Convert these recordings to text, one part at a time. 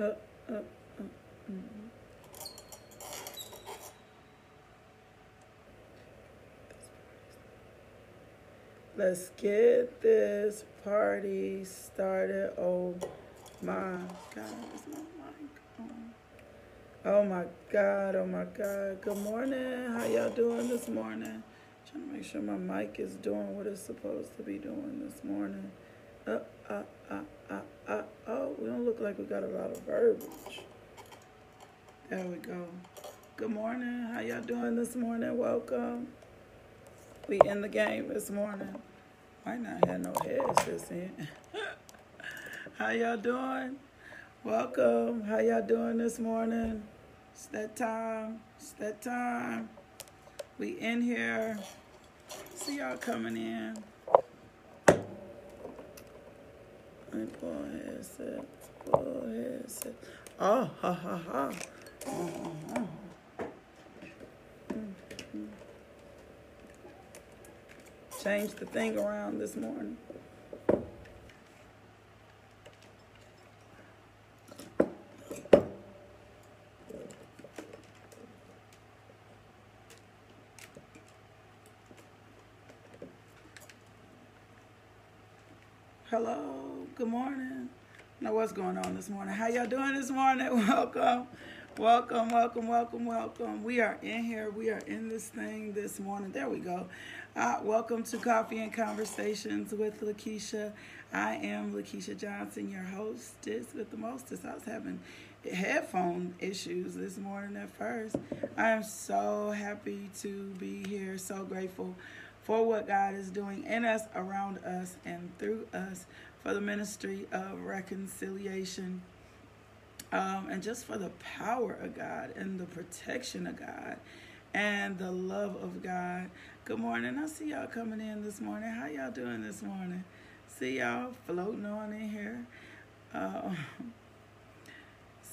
Uh, uh, uh, mm. Let's get this party started. Oh my God, is my mic on? Oh my God, oh my God. Good morning. How y'all doing this morning? Trying to make sure my mic is doing what it's supposed to be doing this morning. Uh, uh, uh, uh, uh. Don't look like we got a lot of verbiage. There we go. Good morning. How y'all doing this morning? Welcome. We in the game this morning. Might not have no headsets in. How y'all doing? Welcome. How y'all doing this morning? It's that time. It's that time. We in here. See y'all coming in. Let me pull a headset. A headset. Oh, ha ha ha. Uh-huh. Change the thing around this morning. Hello, good morning. Know what's going on this morning? How y'all doing this morning? Welcome, welcome, welcome, welcome, welcome. We are in here. We are in this thing this morning. There we go. Uh, welcome to Coffee and Conversations with Lakeisha. I am Lakeisha Johnson, your hostess with the mostest. I was having headphone issues this morning at first. I am so happy to be here. So grateful for what God is doing in us, around us, and through us for the ministry of reconciliation. Um, and just for the power of God and the protection of God and the love of God. Good morning. I see y'all coming in this morning. How y'all doing this morning? See y'all floating on in here. Uh,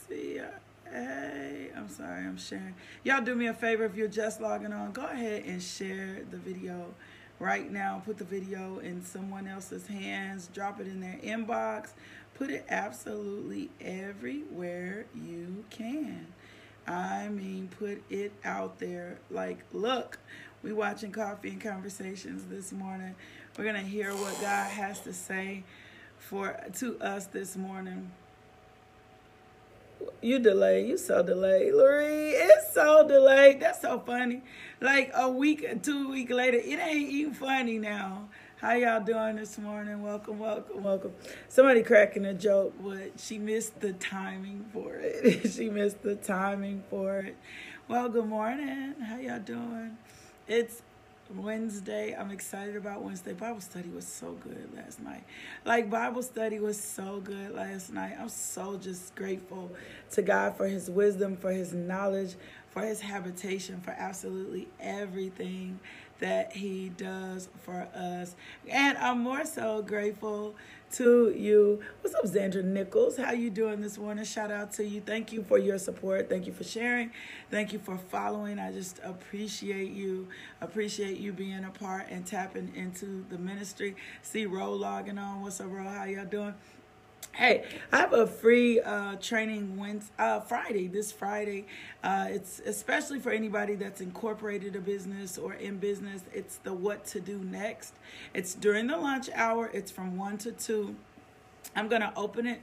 see y'all. Hey, I'm sorry, I'm sharing. Y'all do me a favor if you're just logging on, go ahead and share the video right now. Put the video in someone else's hands, drop it in their inbox, put it absolutely everywhere you can. I mean, put it out there. Like, look, we watching Coffee and Conversations this morning. We're gonna hear what God has to say for to us this morning. You delayed. You so delayed, Lori. It's so delayed. That's so funny. Like a week, two week later, it ain't even funny now. How y'all doing this morning? Welcome, welcome, welcome. Somebody cracking a joke, but she missed the timing for it. she missed the timing for it. Well, good morning. How y'all doing? It's Wednesday. I'm excited about Wednesday. Bible study was so good last night. Like, Bible study was so good last night. I'm so just grateful to God for His wisdom, for His knowledge, for His habitation, for absolutely everything that he does for us. And I'm more so grateful to you. What's up, Zandra Nichols? How you doing this morning? Shout out to you. Thank you for your support. Thank you for sharing. Thank you for following. I just appreciate you. Appreciate you being a part and tapping into the ministry. See Ro logging on. What's up, Ro? How y'all doing? Hey, I have a free uh, training Wednesday, uh, Friday, this Friday. Uh, it's especially for anybody that's incorporated a business or in business. It's the what to do next. It's during the lunch hour. It's from 1 to 2. I'm going to open it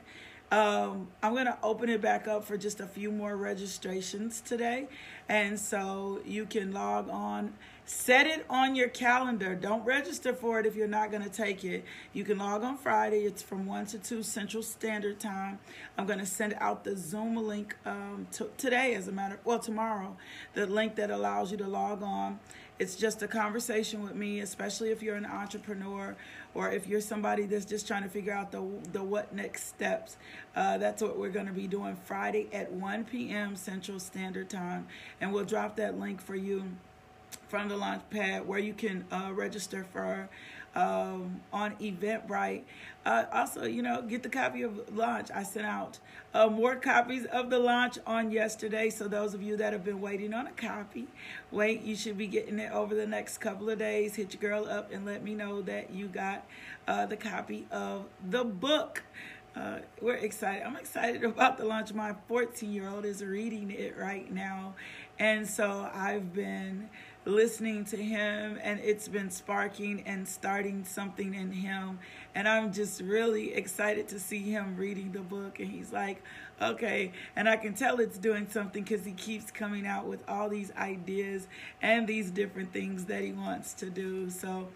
um, I'm going to open it back up for just a few more registrations today. And so you can log on, set it on your calendar. Don't register for it if you're not going to take it. You can log on Friday. It's from 1 to 2 Central Standard Time. I'm going to send out the Zoom link um, to, today, as a matter well, tomorrow, the link that allows you to log on. It's just a conversation with me, especially if you're an entrepreneur or if you're somebody that's just trying to figure out the the what next steps. Uh, that's what we're going to be doing Friday at 1 p.m. Central Standard Time, and we'll drop that link for you from the launch pad where you can uh, register for um, on Eventbrite. Uh, also, you know, get the copy of launch. I sent out uh, more copies of the launch on yesterday. So those of you that have been waiting on a copy, wait. You should be getting it over the next couple of days. Hit your girl up and let me know that you got uh, the copy of the book. Uh, we're excited. I'm excited about the launch. My 14 year old is reading it right now. And so I've been listening to him and it's been sparking and starting something in him. And i'm just really excited to see him reading the book. And he's like okay. And i can tell it's doing something because he keeps coming out with all these ideas and these different things that he wants to do. So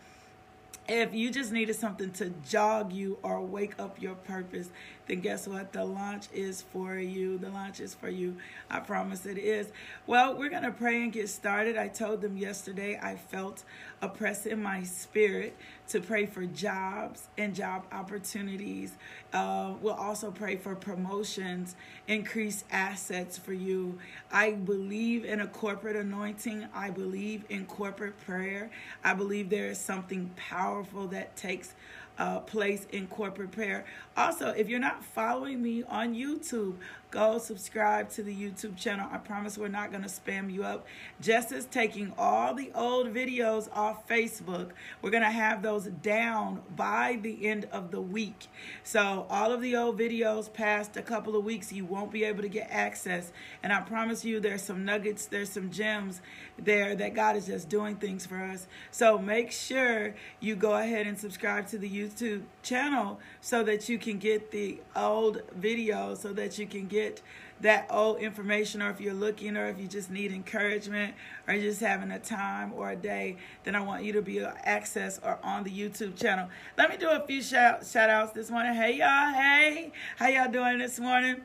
if you just needed something to jog you or wake up your purpose, then guess what? The launch is for you. The launch is for you. I promise it is. Well, we're going to pray and get started. I told them yesterday I felt oppressed in my spirit to pray for jobs and job opportunities. Uh, we'll also pray for promotions, increased assets for you. I believe in a corporate anointing. I believe in corporate prayer. I believe there is something powerful that takes uh, place in corporate prayer. Also, if you're not following me on YouTube, go subscribe to the YouTube channel. I promise we're not going to spam you up. Jess is taking all the old videos off Facebook. We're going to have those down by the end of the week. So, all of the old videos past a couple of weeks, you won't be able to get access. And I promise you, there's some nuggets, there's some gems there that God is just doing things for us. So, make sure you go ahead and subscribe to the YouTube channel so that you can get the old videos, so that you can get get that old information or if you're looking or if you just need encouragement or you're just having a time or a day, then I want you to be access or on the YouTube channel. Let me do a few shout, shout outs this morning. Hey y'all, hey, how y'all doing this morning?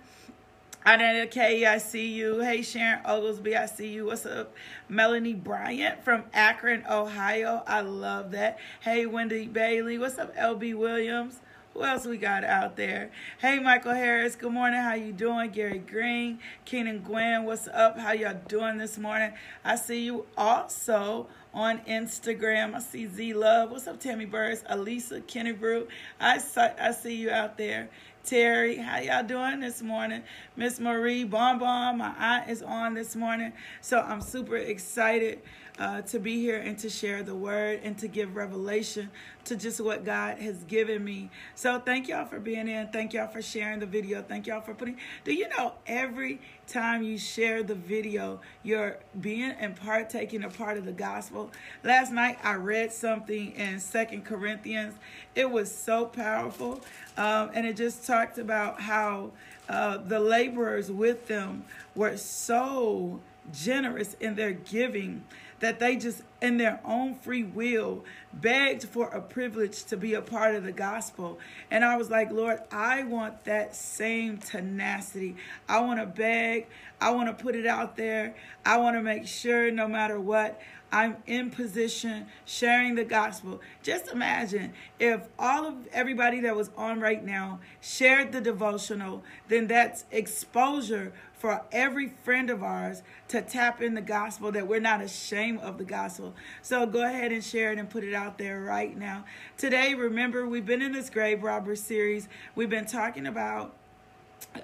Anita K, I see you. Hey Sharon Oglesby, I see you. What's up? Melanie Bryant from Akron, Ohio. I love that. Hey Wendy Bailey. What's up, LB Williams? Who else we got out there? Hey, Michael Harris. Good morning. How you doing? Gary Green, Keenan Gwen. What's up? How y'all doing this morning? I see you also on Instagram. I see Z Love. What's up, Tammy Burris? Elisa Kennebrew. I I see you out there. Terry, how y'all doing this morning? Miss Marie Bon Bon, my aunt is on this morning. So I'm super excited uh, to be here and to share the word and to give revelation to just what God has given me. So thank y'all for being in. Thank y'all for sharing the video. Thank y'all for putting. Do you know every time you share the video, you're being and partaking a part of the gospel? Last night I read something in Second Corinthians. It was so powerful, um, and it just talked about how uh, the laborers with them were so generous in their giving that they just, in their own free will, begged for a privilege to be a part of the gospel. And I was like, Lord, I want that same tenacity. I want to beg. I want to put it out there. I want to make sure no matter what, I'm in position sharing the gospel. Just imagine if all of everybody that was on right now shared the devotional, then that's exposure for every friend of ours to tap in the gospel, that we're not ashamed of the gospel. So go ahead and share it and put it out there right now. Today, remember, we've been in this grave robber series. We've been talking about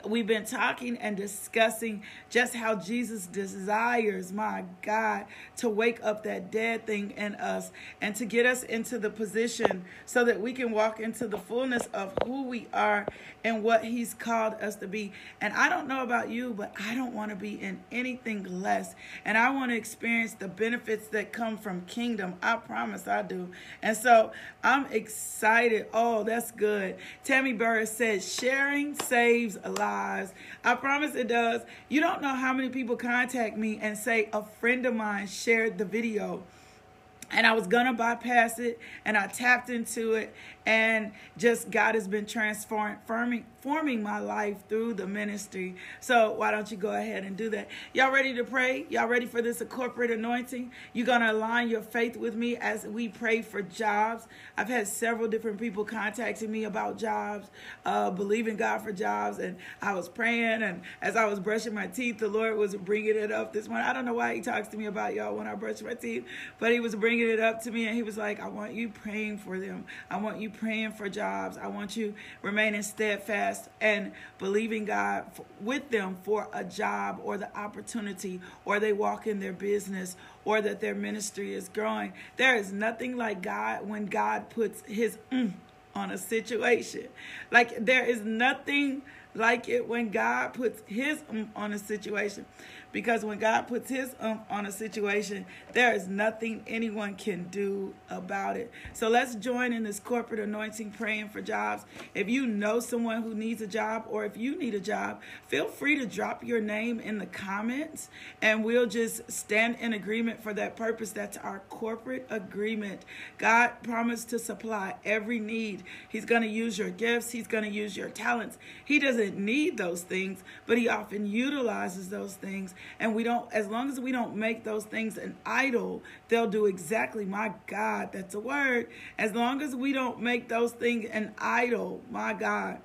we've been talking and discussing just how Jesus desires, my God, to wake up that dead thing in us and to get us into the position so that we can walk into the fullness of who we are and what He's called us to be. And I don't know about you, but I don't want to be in anything less. And I want to experience the benefits that come from kingdom. I promise I do. And so I'm excited. Oh, that's good. Tammy Burris said, sharing saves lives. I promise it does. You don't know how many people contact me and say a friend of mine shared the video and I was gonna bypass it, and I tapped into it, and just God has been transforming forming my life through the ministry. So why don't you go ahead and do that? Y'all ready to pray? Y'all ready for this corporate anointing? You're gonna align your faith with me as we pray for jobs. I've had several different people contacting me about jobs, uh, believing God for jobs, and I was praying, and as I was brushing my teeth, the Lord was bringing it up this morning. I don't know why He talks to me about y'all when I brush my teeth, but He was bringing it up to me, and He was like, "I want you praying for them. I want you praying for jobs. I want you remaining steadfast." and believing God with them for a job or the opportunity, or they walk in their business, or that their ministry is growing. There is nothing like God when God puts His mm on a situation. Like there is nothing like it when God puts His mm on a situation. Because when God puts his um on a situation, there is nothing anyone can do about it. So let's join in this corporate anointing praying for jobs. If you know someone who needs a job or if you need a job, feel free to drop your name in the comments and we'll just stand in agreement for that purpose. That's our corporate agreement. God promised to supply every need. He's going to use your gifts, He's going to use your talents. He doesn't need those things, but He often utilizes those things and we don't as long as we don't make those things an idol they'll do exactly my god that's a word. As long as we don't make those things an idol my god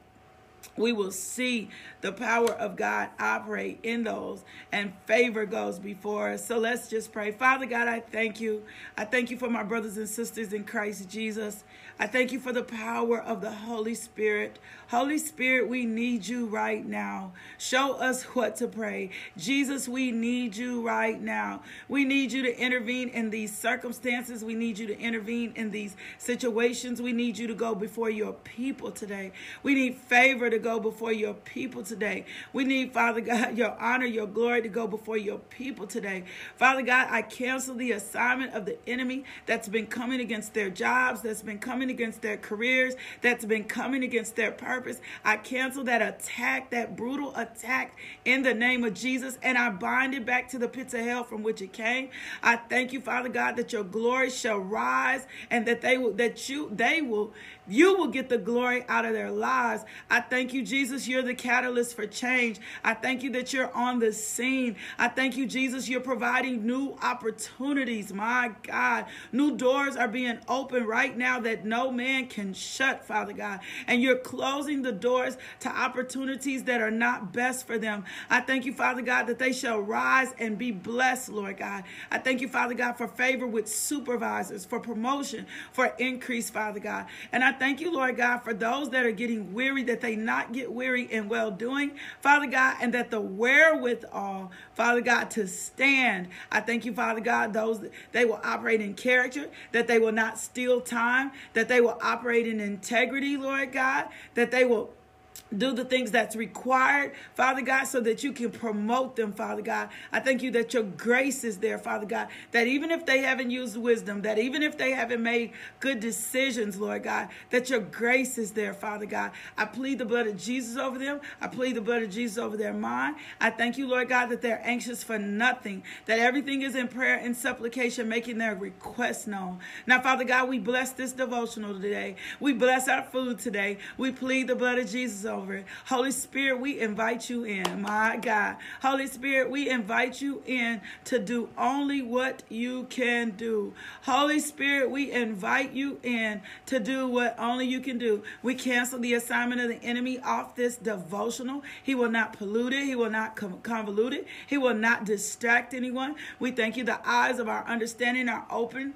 we will see the power of God operate in those and favor goes before us. So let's just pray. Father God, I thank you. I thank you for my brothers and sisters in Christ Jesus. I thank you for the power of the Holy Spirit. Holy Spirit, we need you right now. Show us what to pray. Jesus, we need you right now. We need you to intervene in these circumstances. We need you to intervene in these situations. We need you to go before your people today. We need favor to go before your people today. We need, Father God, your honor, your glory to go before your people today. Father God, I cancel the assignment of the enemy that's been coming against their jobs, that's been coming against their careers, that's been coming against their purpose. I cancel that attack, that brutal attack in the name of Jesus, and I bind it back to the pits of hell from which it came. I thank you, Father God, that your glory shall rise and that they will that you they will you will get the glory out of their lives. I thank you, Jesus, you're the catalyst for change. I thank you that you're on the scene. I thank you, Jesus, you're providing new opportunities. My God, new doors are being opened right now that no man can shut, Father God. And you're closing the doors to opportunities that are not best for them. I thank you, Father God, that they shall rise and be blessed, Lord God. I thank you, Father God, for favor with supervisors, for promotion, for increase, Father God. And I I thank you, Lord God, for those that are getting weary, that they not get weary in well doing, Father God, and that the wherewithal, Father God, to stand. I thank you, Father God, those they will operate in character, that they will not steal time, that they will operate in integrity, Lord God, that they will do the things that's required, Father God, so that you can promote them, Father God. I thank you that your grace is there, Father God, that even if they haven't used wisdom, that even if they haven't made good decisions, Lord God, that your grace is there, Father God. I plead the blood of Jesus over them. I plead the blood of Jesus over their mind. I thank you, Lord God, that they're anxious for nothing, that everything is in prayer and supplication, making their requests known. Now, Father God, we bless this devotional today. We bless our food today. We plead the blood of Jesus Over it. Holy Spirit, we invite you in, my God. Holy Spirit, we invite you in to do only what you can do. Holy Spirit, we invite you in to do what only you can do. We cancel the assignment of the enemy off this devotional. He will not pollute it, he will not convolute it, he will not distract anyone. We thank you. The eyes of our understanding are open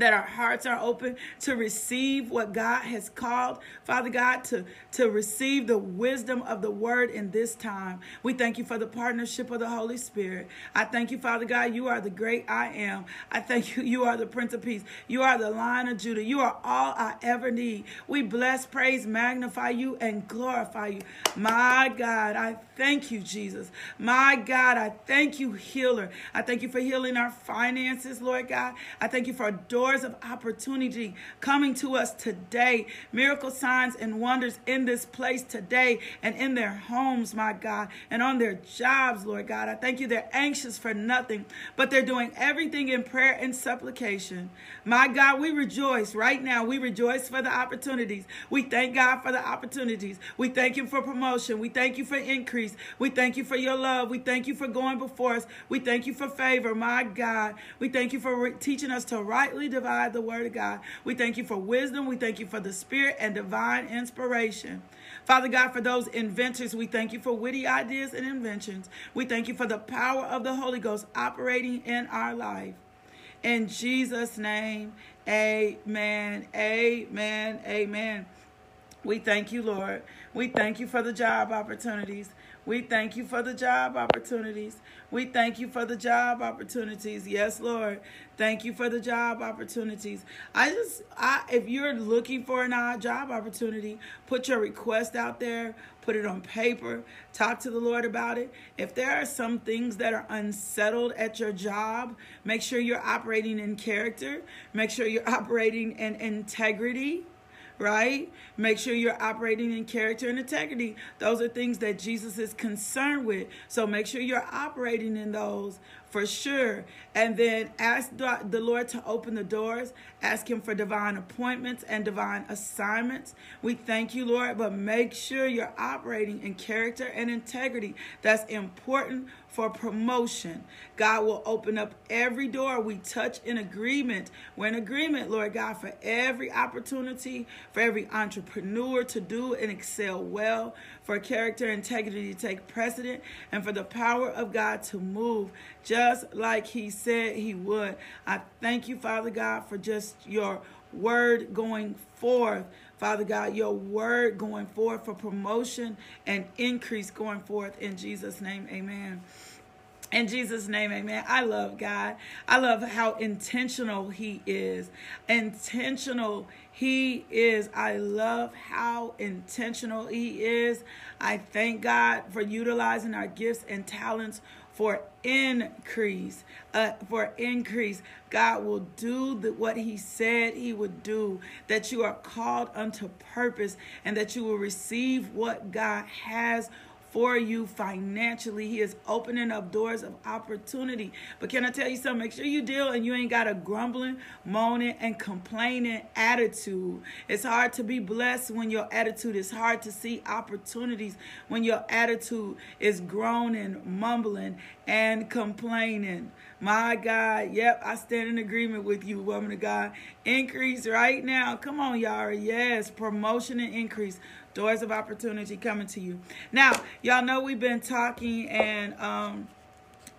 that our hearts are open to receive what God has called, Father God, to, to receive the wisdom of the word in this time. We thank you for the partnership of the Holy Spirit. I thank you, Father God, you are the great I am. I thank you, you are the Prince of Peace. You are the Lion of Judah. You are all I ever need. We bless, praise, magnify you, and glorify you. My God, I thank you, Jesus. My God, I thank you, healer. I thank you for healing our finances, Lord God. I thank you for door doors of opportunity coming to us today. Miracle signs and wonders in this place today and in their homes, my God, and on their jobs, Lord God. I thank you. They're anxious for nothing, but they're doing everything in prayer and supplication. My God, we rejoice right now. We rejoice for the opportunities. We thank God for the opportunities. We thank you for promotion. We thank you for increase. We thank you for your love. We thank you for going before us. We thank you for favor, my God. We thank you for teaching us to rightly divide the word of God. We thank you for wisdom. We thank you for the spirit and divine inspiration. Father God, for those inventors, we thank you for witty ideas and inventions. We thank you for the power of the Holy Ghost operating in our life. In Jesus' name, amen, amen, amen. We thank you, Lord. We thank you for the job opportunities. We thank you for the job opportunities. We thank you for the job opportunities. Yes, Lord. Thank you for the job opportunities. I just, I, if you're looking for an odd job opportunity, put your request out there, put it on paper, talk to the Lord about it. If there are some things that are unsettled at your job, make sure you're operating in character, make sure you're operating in integrity right? Make sure you're operating in character and integrity. Those are things that Jesus is concerned with. So make sure you're operating in those for sure. And then ask the Lord to open the doors. Ask Him for divine appointments and divine assignments. We thank you, Lord, but make sure you're operating in character and integrity. That's important for promotion. God will open up every door we touch in agreement. We're in agreement, Lord God, for every opportunity, for every entrepreneur to do and excel well, for character integrity to take precedent, and for the power of God to move just like He said He would. I thank you, Father God, for just your word going forth. Father God, your word going forth for promotion and increase going forth in Jesus' name. Amen. In Jesus' name, amen. I love God. I love how intentional He is. Intentional He is. I love how intentional He is. I thank God for utilizing our gifts and talents for increase. Uh, for increase. God will do the, what He said He would do, that you are called unto purpose, and that you will receive what God has for you financially. He is opening up doors of opportunity. But can I tell you something? Make sure you deal and you ain't got a grumbling, moaning, and complaining attitude. It's hard to be blessed when your attitude is hard to see opportunities when your attitude is groaning, mumbling, and complaining. My God, yep, I stand in agreement with you, woman of God. Increase right now. Come on, y'all. Yes, promotion and increase doors of opportunity coming to you. Now, y'all know we've been talking and um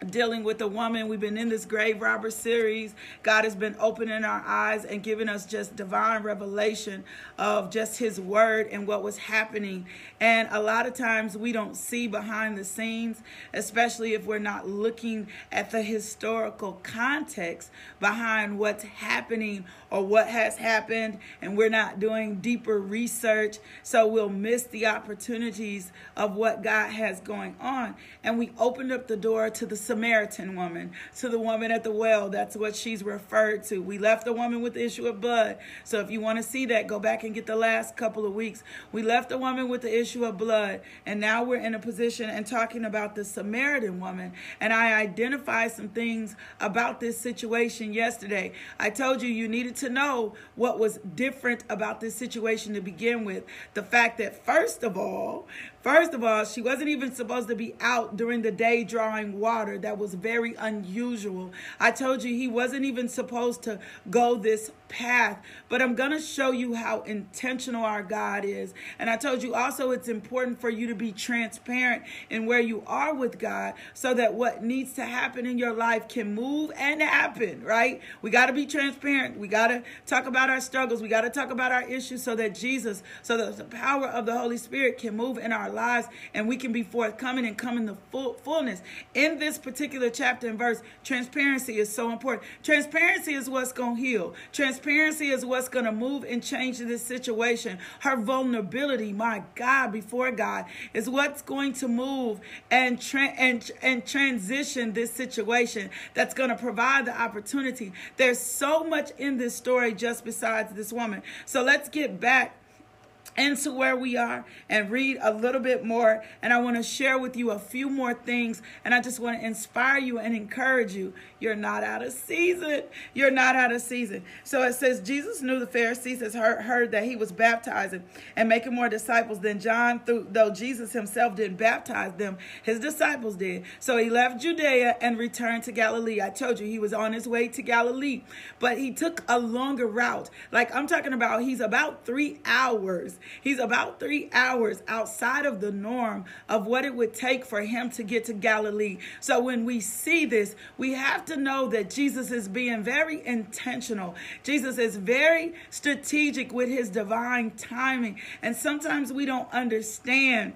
dealing with a woman. We've been in this grave robber series. God has been opening our eyes and giving us just divine revelation of just his word and what was happening. And a lot of times we don't see behind the scenes, especially if we're not looking at the historical context behind what's happening or what has happened and we're not doing deeper research. So we'll miss the opportunities of what God has going on. And we opened up the door to the Samaritan woman, to the woman at the well. That's what she's referred to. We left the woman with the issue of blood. So if you want to see that, go back and get the last couple of weeks. We left the woman with the issue of blood, and now we're in a position and talking about the Samaritan woman. And I identified some things about this situation yesterday. I told you you needed to know what was different about this situation to begin with. The fact that, first of all, First of all, she wasn't even supposed to be out during the day drawing water. That was very unusual. I told you he wasn't even supposed to go this path, but I'm going to show you how intentional our God is. And I told you also it's important for you to be transparent in where you are with God so that what needs to happen in your life can move and happen, right? We got to be transparent. We got to talk about our struggles. We got to talk about our issues so that Jesus, so that the power of the Holy Spirit can move in our lives and we can be forthcoming and come in the full, fullness. In this particular chapter and verse, transparency is so important. Transparency is what's going to heal. Transparency is what's going to move and change this situation. Her vulnerability, my God, before God, is what's going to move and tra- and and transition this situation. That's going to provide the opportunity. There's so much in this story just besides this woman. So let's get back into where we are and read a little bit more. And I want to share with you a few more things. And I just want to inspire you and encourage you. You're not out of season. You're not out of season. So it says Jesus knew the Pharisees has heard, heard that he was baptizing and making more disciples than John, through, though Jesus himself didn't baptize them. His disciples did. So he left Judea and returned to Galilee. I told you he was on his way to Galilee, but he took a longer route. Like I'm talking about, he's about three hours He's about three hours outside of the norm of what it would take for him to get to Galilee. So when we see this, we have to know that Jesus is being very intentional. Jesus is very strategic with his divine timing. And sometimes we don't understand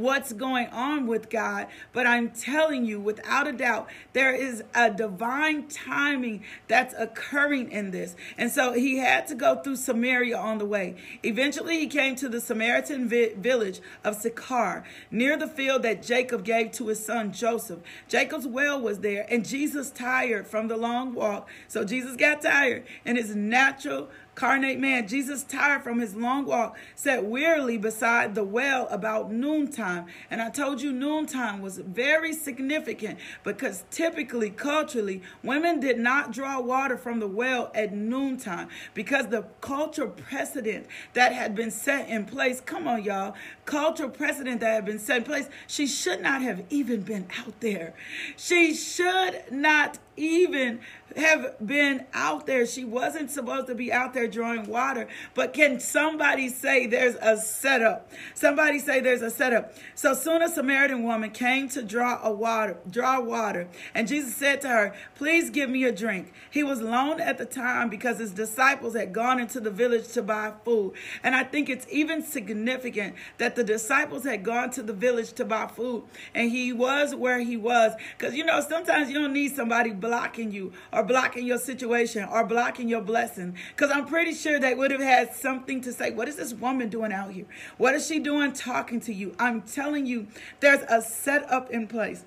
what's going on with God, but I'm telling you without a doubt, there is a divine timing that's occurring in this. And so he had to go through Samaria on the way. Eventually, he came to the Samaritan vi- village of Sychar, near the field that Jacob gave to his son Joseph. Jacob's well was there, and Jesus tired from the long walk. So Jesus got tired, and his natural carnate man, Jesus, tired from his long walk, sat wearily beside the well about noontime. And I told you noontime was very significant because typically, culturally, women did not draw water from the well at noontime because the cultural precedent that had been set in place, come on, y'all, cultural precedent that had been set in place, she should not have even been out there. She should not even have been out there. She wasn't supposed to be out there drawing water. But can somebody say there's a setup? Somebody say there's a setup. So soon a Samaritan woman came to draw a water, draw water, and Jesus said to her, "Please give me a drink." He was alone at the time because his disciples had gone into the village to buy food. And I think it's even significant that the disciples had gone to the village to buy food, and he was where he was because you know sometimes you don't need somebody blocking you or blocking your situation or blocking your blessing. Because I'm pretty sure they would have had something to say. What is this woman doing out here? What is she doing talking to you? I'm telling you, there's a setup in place.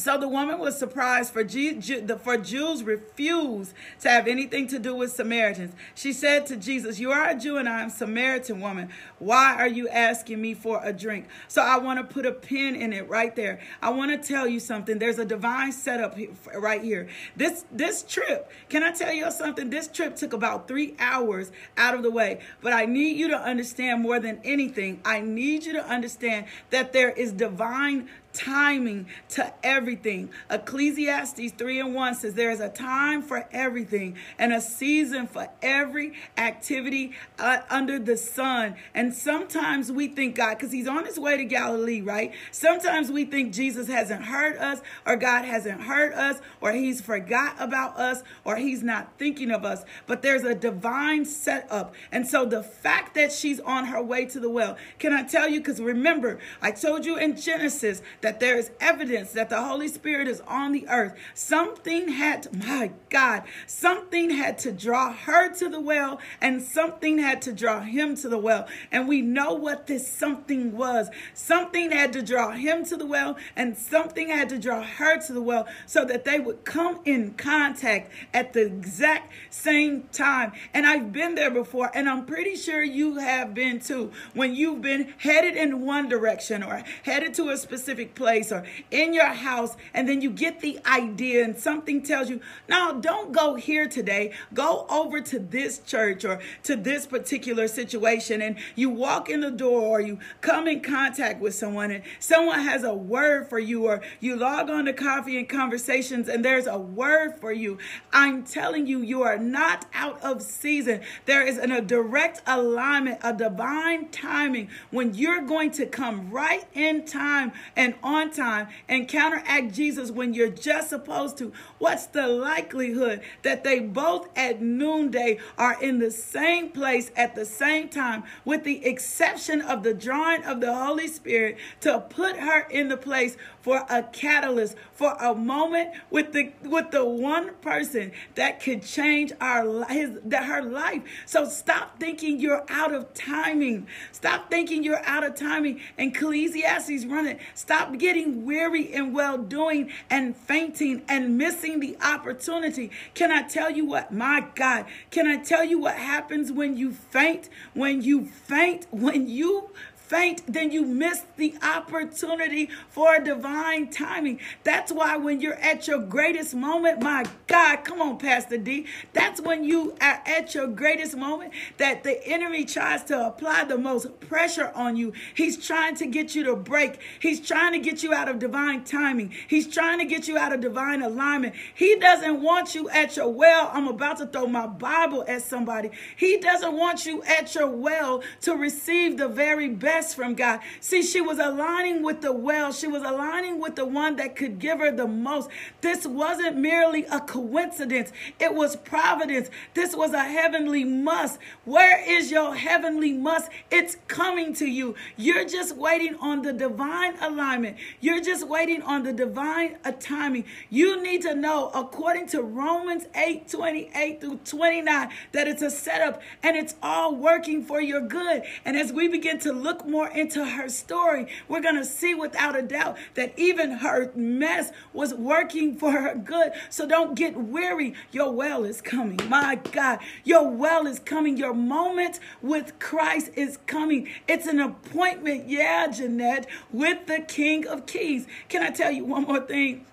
So the woman was surprised for, for Jews refused to have anything to do with Samaritans. She said to Jesus, You are a Jew and I am a Samaritan woman. Why are you asking me for a drink? So I want to put a pin in it right there. I want to tell you something. There's a divine setup right here. This this trip, can I tell you something? This trip took about three hours out of the way. But I need you to understand more than anything. I need you to understand that there is divine timing to everything. Ecclesiastes 3 and 1 says there is a time for everything and a season for every activity uh, under the sun. And sometimes we think God, because he's on his way to Galilee, right? Sometimes we think Jesus hasn't heard us or God hasn't heard us or he's forgot about us or he's not thinking of us. But there's a divine setup. And so the fact that she's on her way to the well, can I tell you? Because remember, I told you in Genesis that there is evidence that the Holy Spirit is on the earth, something had to, my God, something had to draw her to the well and something had to draw him to the well. And we know what this something was. Something had to draw him to the well and something had to draw her to the well so that they would come in contact at the exact same time. And I've been there before and I'm pretty sure you have been too. When you've been headed in one direction or headed to a specific place or in your house and then you get the idea and something tells you, no, don't go here today. Go over to this church or to this particular situation. And you walk in the door or you come in contact with someone and someone has a word for you or you log on to coffee and conversations and there's a word for you. I'm telling you, you are not out of season. There is an, a direct alignment, a divine timing when you're going to come right in time and on time and counteract Jesus when you're just supposed to. What's the likelihood that they both at noonday are in the same place at the same time, with the exception of the drawing of the Holy Spirit to put her in the place for a catalyst, for a moment with the with the one person that could change our his that her life. So stop thinking you're out of timing. Stop thinking you're out of timing. And Ecclesiastes running. Stop getting weary in well doing and fainting and missing the opportunity. Can I tell you what? My God, can I tell you what happens when you faint? When you faint, when you faint, then you miss the opportunity for divine timing. That's why when you're at your greatest moment, my God, come on, Pastor D. That's when you are at your greatest moment that the enemy tries to apply the most pressure on you. He's trying to get you to break. He's trying to get you out of divine timing. He's trying to get you out of divine alignment. He doesn't want you at your well. I'm about to throw my Bible at somebody. He doesn't want you at your well to receive the very best from God. See, she was aligning with the well, she was aligning with the one that could give her the most. This wasn't merely a coincidence, it was providence. This was a heavenly must. Where is your heavenly must? It's coming to you. You're just waiting on the divine alignment, you're just waiting on the divine timing. You need to know, according to Romans 8 28 through 29, that it's a setup and it's all working for your good. And as we begin to look more into her story, we're going to see without a doubt that even her mess was working for her good. So don't get weary. Your well is coming. My God, your well is coming. Your moment with Christ is coming. It's an appointment, yeah, Jeanette, with the King of Kings. Can I tell you one more thing?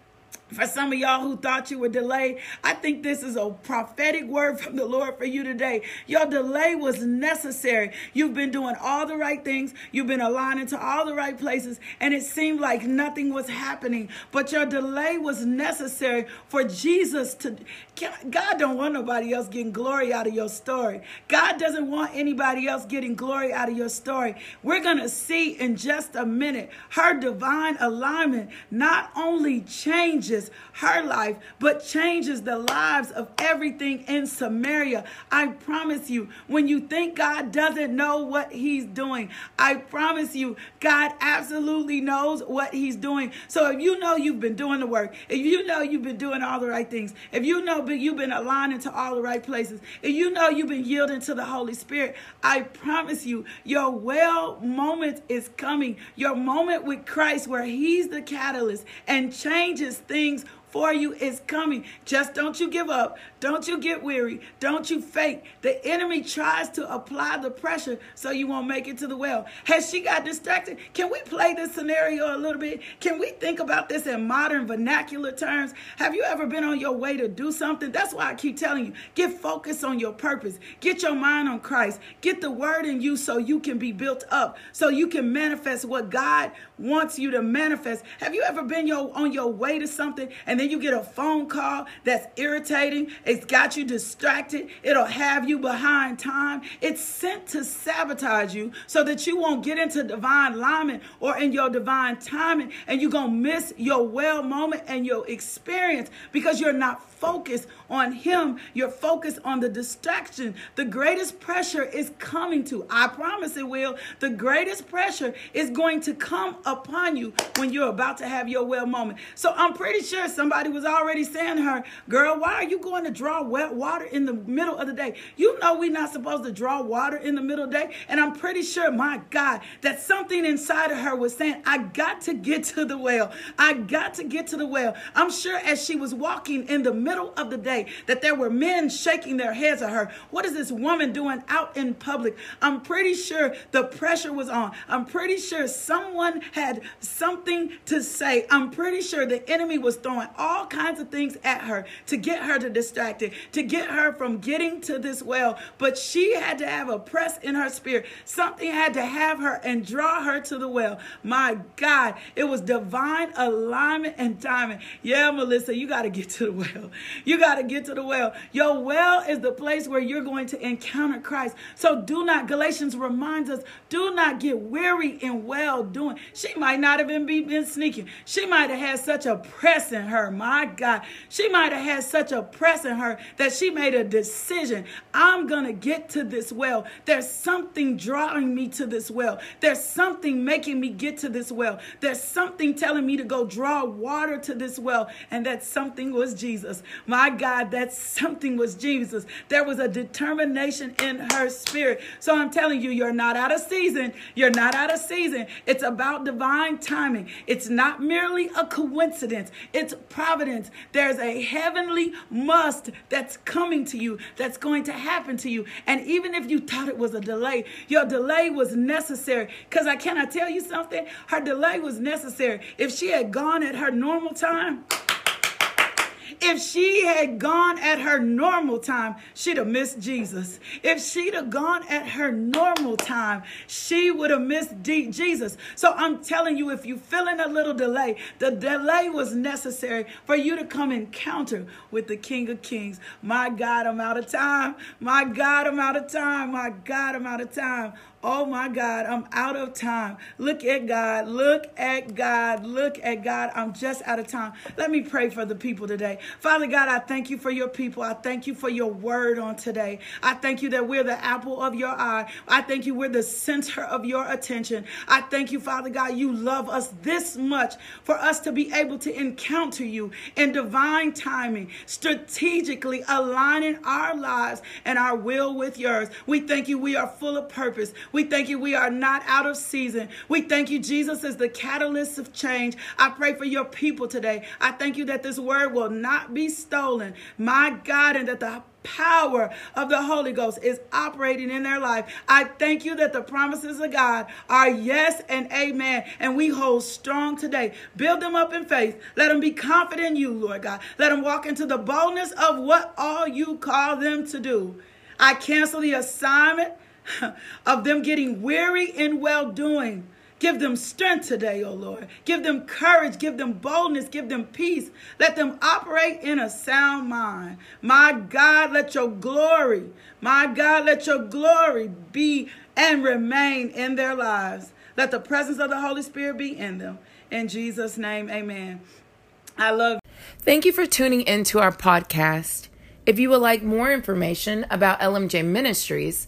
For some of y'all who thought you were delayed, I think this is a prophetic word from the Lord for you today. Your delay was necessary. You've been doing all the right things, you've been aligning to all the right places, and it seemed like nothing was happening. But your delay was necessary for Jesus to. God don't want nobody else getting glory out of your story. God doesn't want anybody else getting glory out of your story. We're going to see in just a minute her divine alignment not only changes changes her life, but changes the lives of everything in Samaria. I promise you, when you think God doesn't know what He's doing, I promise you, God absolutely knows what He's doing. So if you know you've been doing the work, if you know you've been doing all the right things, if you know you've been aligning to all the right places, if you know you've been yielding to the Holy Spirit, I promise you, your well moment is coming. Your moment with Christ, where He's the catalyst and changes things things for you is coming. Just don't you give up. Don't you get weary. Don't you fake. The enemy tries to apply the pressure so you won't make it to the well. Has she got distracted? Can we play this scenario a little bit? Can we think about this in modern vernacular terms? Have you ever been on your way to do something? That's why I keep telling you get focused on your purpose. Get your mind on Christ. Get the word in you so you can be built up, so you can manifest what God wants you to manifest. Have you ever been your, on your way to something and and then you get a phone call that's irritating. It's got you distracted. It'll have you behind time. It's sent to sabotage you so that you won't get into divine alignment or in your divine timing and you're to miss your well moment and your experience because you're not focused on Him. You're focused on the distraction. The greatest pressure is coming to, I promise it will. The greatest pressure is going to come upon you when you're about to have your well moment. So I'm pretty sure somebody was already saying to her, Girl, why are you going to draw wet water in the middle of the day? You know, we're not supposed to draw water in the middle of the day. And I'm pretty sure, my God, that something inside of her was saying, I got to get to the well. I got to get to the well. I'm sure as she was walking in the middle of the day that there were men shaking their heads at her. What is this woman doing out in public? I'm pretty sure the pressure was on. I'm pretty sure someone had something to say. I'm pretty sure the enemy was throwing all kinds of things at her to get her to distract it, to get her from getting to this well. But she had to have a press in her spirit. Something had to have her and draw her to the well. My God, it was divine alignment and timing. Yeah, Melissa, you got to get to the well. You got to get to the well. Your well is the place where you're going to encounter Christ. So do not, Galatians reminds us, do not get weary in well doing. She might not have been, been sneaking. She might have had such a press in her. My God. She might have had such a press in her that she made a decision. I'm going to get to this well. There's something drawing me to this well. There's something making me get to this well. There's something telling me to go draw water to this well. And that something was Jesus. My God, that something was Jesus. There was a determination in her spirit. So I'm telling you, you're not out of season. You're not out of season. It's about divine timing. It's not merely a coincidence, it's providence. There's a heavenly must that's coming to you, that's going to happen to you. And even if you thought it was a delay, your delay was necessary. Because I cannot tell you something? Her delay was necessary. If she had gone at her normal time, if she had gone at her normal time, she'd have missed Jesus. If she'd have gone at her normal time, she would have missed D- Jesus. So I'm telling you, if you're feeling a little delay, the delay was necessary for you to come encounter with the King of Kings. My God, I'm out of time. My God, I'm out of time. My God, I'm out of time. Oh my God, I'm out of time. Look at God. Look at God. Look at God. I'm just out of time. Let me pray for the people today. Father God, I thank you for your people. I thank you for your word on today. I thank you that we're the apple of your eye. I thank you we're the center of your attention. I thank you, Father God, you love us this much for us to be able to encounter you in divine timing, strategically aligning our lives and our will with yours. We thank you we are full of purpose. We thank you we are not out of season. We thank you Jesus is the catalyst of change. I pray for your people today. I thank you that this word will not be stolen. My God, and that the power of the Holy Ghost is operating in their life. I thank you that the promises of God are yes and amen. And we hold strong today. Build them up in faith. Let them be confident in you, Lord God. Let them walk into the boldness of what all you call them to do. I cancel the assignment of them getting weary in well doing. Give them strength today, O oh Lord. Give them courage, give them boldness, give them peace. Let them operate in a sound mind. My God, let your glory, my God, let your glory be and remain in their lives. Let the presence of the Holy Spirit be in them. In Jesus' name, amen. I love. Thank you for tuning into our podcast. If you would like more information about LMJ Ministries,